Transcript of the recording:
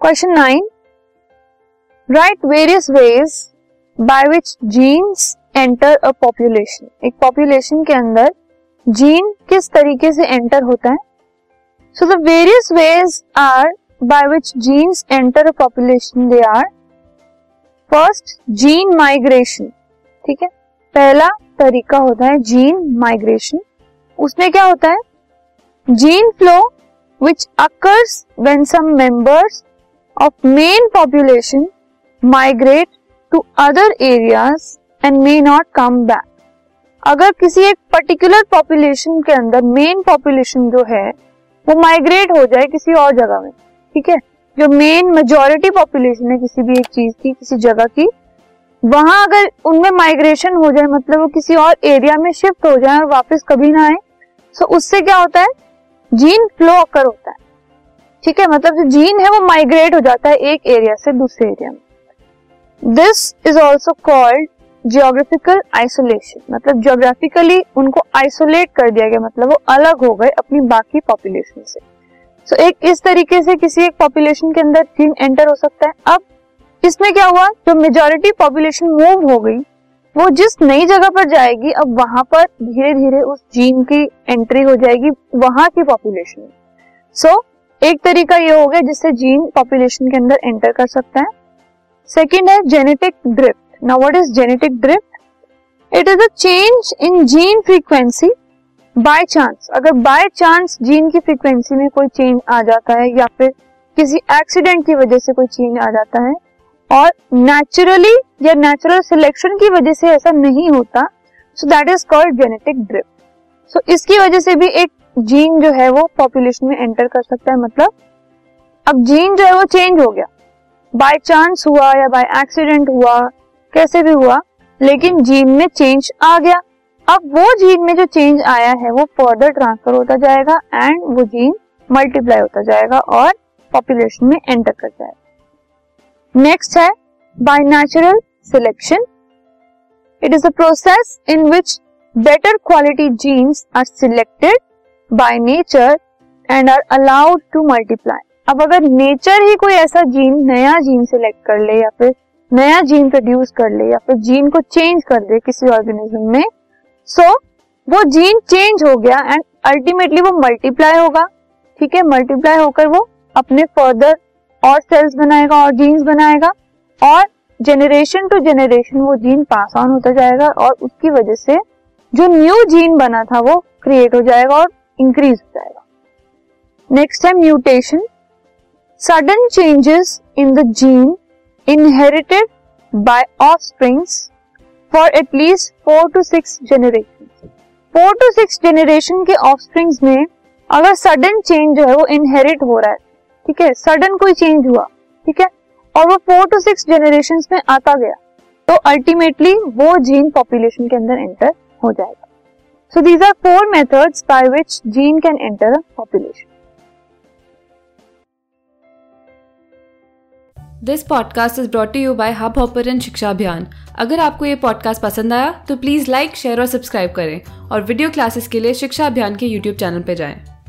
Question nine write various ways by which genes enter a population एक population के अंदर gene किस तरीके से एंटर होता है? So the various ways are by which genes enter a population they are first gene migration ठीक है? पहला तरीका होता है जीन माइग्रेशन उसमें क्या होता है? Gene flow which occurs when some members of main population migrate to other areas and may not come back अगर किसी एक पर्टिकुलर पॉपुलेशन के अंदर मेन पॉपुलेशन जो है, वो माइग्रेट हो जाए किसी और जगह में, ठीक है? जो मेन मेजोरिटी पॉपुलेशन है किसी भी एक चीज़ की, किसी जगह की, वहाँ अगर उनमें माइग्रेशन हो जाए मतलब वो किसी और एरिया में शिफ्ट हो जाए और वापस कभी ना आए तो उससे क्या होता है? जीन फ्लो अकर होता है। ठीक है मतलब जो जीन है वो माइग्रेट हो जाता है एक एरिया से दूसरे एरिया में। This is also called geographical isolation मतलब जियोग्राफिकली उनको आइसोलेट कर दिया गया मतलब वो अलग हो गए अपनी बाकी पॉपुलेशन से। सो so, एक इस तरीके से किसी एक पॉपुलेशन के अंदर जीन एंटर हो सकता है। अब इसमें क्या हुआ? जो मेजोरिटी पॉपुलेशन मूव हो गई वो जिस नई जगह पर जाएगी अब वहाँ पर धीरे धीरे उस जीन की एंट्री हो जाएगी वहाँ की पॉपुलेशन सो so, एक तरीका ये हो गया जिससे जीन पॉपुलेशन के अंदर एंटर कर सकता है। सेकेंड है genetic drift now what is genetic drift it is a change in gene frequency by chance अगर बाय चांस जीन की फ्रीक्वेंसी में कोई चेंज आ जाता है या फिर किसी एक्सीडेंट की वजह से कोई चेंज आ जाता है और नेचुरली या नेचुरल सिलेक्शन की वजह से ऐसा नहीं होता so that is called genetic drift so इसकी वजह से भी एक जीन जो है वो पॉपुलेशन में एंटर कर सकता है मतलब अब जीन जो है वो चेंज हो गया। बाय चांस हुआ या बाय एक्सीडेंट हुआ, कैसे भी हुआ, लेकिन जीन में चेंज आ गया। अब वो जीन में जो चेंज आया है, वो फर्दर ट्रांसफ़र होता जाएगा एंड वो जीन मल्टीप्लाई होता जाएगा और पॉपुलेशन में एंटर कर जाएगा। नेक्स्ट है by natural selection it is a process in which better quality genes are selected by nature and are allowed to multiply अब अगर नेचर ही कोई ऐसा जीन नया जीन सिलेक्ट कर ले या फिर नया जीन प्रोड्यूस कर ले या फिर जीन को चेंज कर दे किसी ऑर्गेनिज्म में सो so, वो जीन चेंज हो गया एंड अल्टीमेटली वो मल्टीप्लाई होगा। ठीक है? मल्टीप्लाई होकर वो अपने फर्दर और सेल्स बनाएगा और जीन्स बनाएगा और जेनरेशन टू जेनरेशन वो जीन पास ऑन होता जाएगा और उसकी वजह से जो न्यू जीन बना था वो क्रिएट हो जाएगा और इंक्रीज हो। जाएगा नेक्स्ट है mutation sudden changes in the gene inherited by of for at least four to six generation four to six generation के ऑफ़ में अगर सडन चेंज जो है वो इनहेरिट हो रहा है, ठीक है? सडन कोई चेंज हुआ, ठीक है? और वो फोर टू सिक्स जेनरेशन में आता गया तो अल्टीमेटली वो जीन पॉपुलेशन के अंदर एंटर हो जाएगा। So these are four methods by which gene can enter population this podcast is brought you by Hubhopper शिक्षा अभियान अगर आपको ये पॉडकास्ट पसंद आया तो प्लीज़ लाइक शेयर और सब्सक्राइब करें और वीडियो क्लासेस के लिए शिक्षा अभियान के यूट्यूब चैनल पर जाएँ।